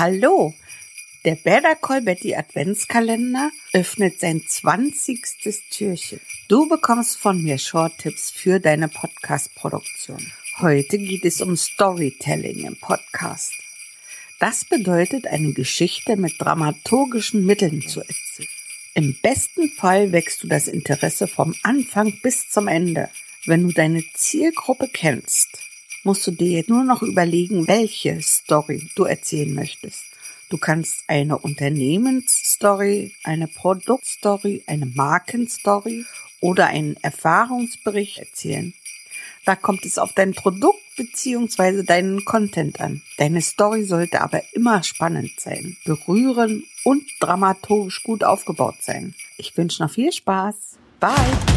Hallo! Der Better Call Adventskalender öffnet sein 20. Türchen. Du bekommst von mir Short-Tipps für deine Podcast-Produktion. Heute geht es um Storytelling im Podcast. Das bedeutet, eine Geschichte mit dramaturgischen Mitteln zu erzählen. Im besten Fall wächst du das Interesse vom Anfang bis zum Ende. Wenn du deine Zielgruppe kennst, musst du dir nur noch überlegen, welche Story du erzählen möchtest. Du kannst eine Unternehmensstory, eine Produktstory, eine Markenstory oder einen Erfahrungsbericht erzählen. Da kommt es auf dein Produkt bzw. deinen Content an. Deine Story sollte aber immer spannend sein, berühren und dramaturgisch gut aufgebaut sein. Ich wünsche noch viel Spaß. Bye!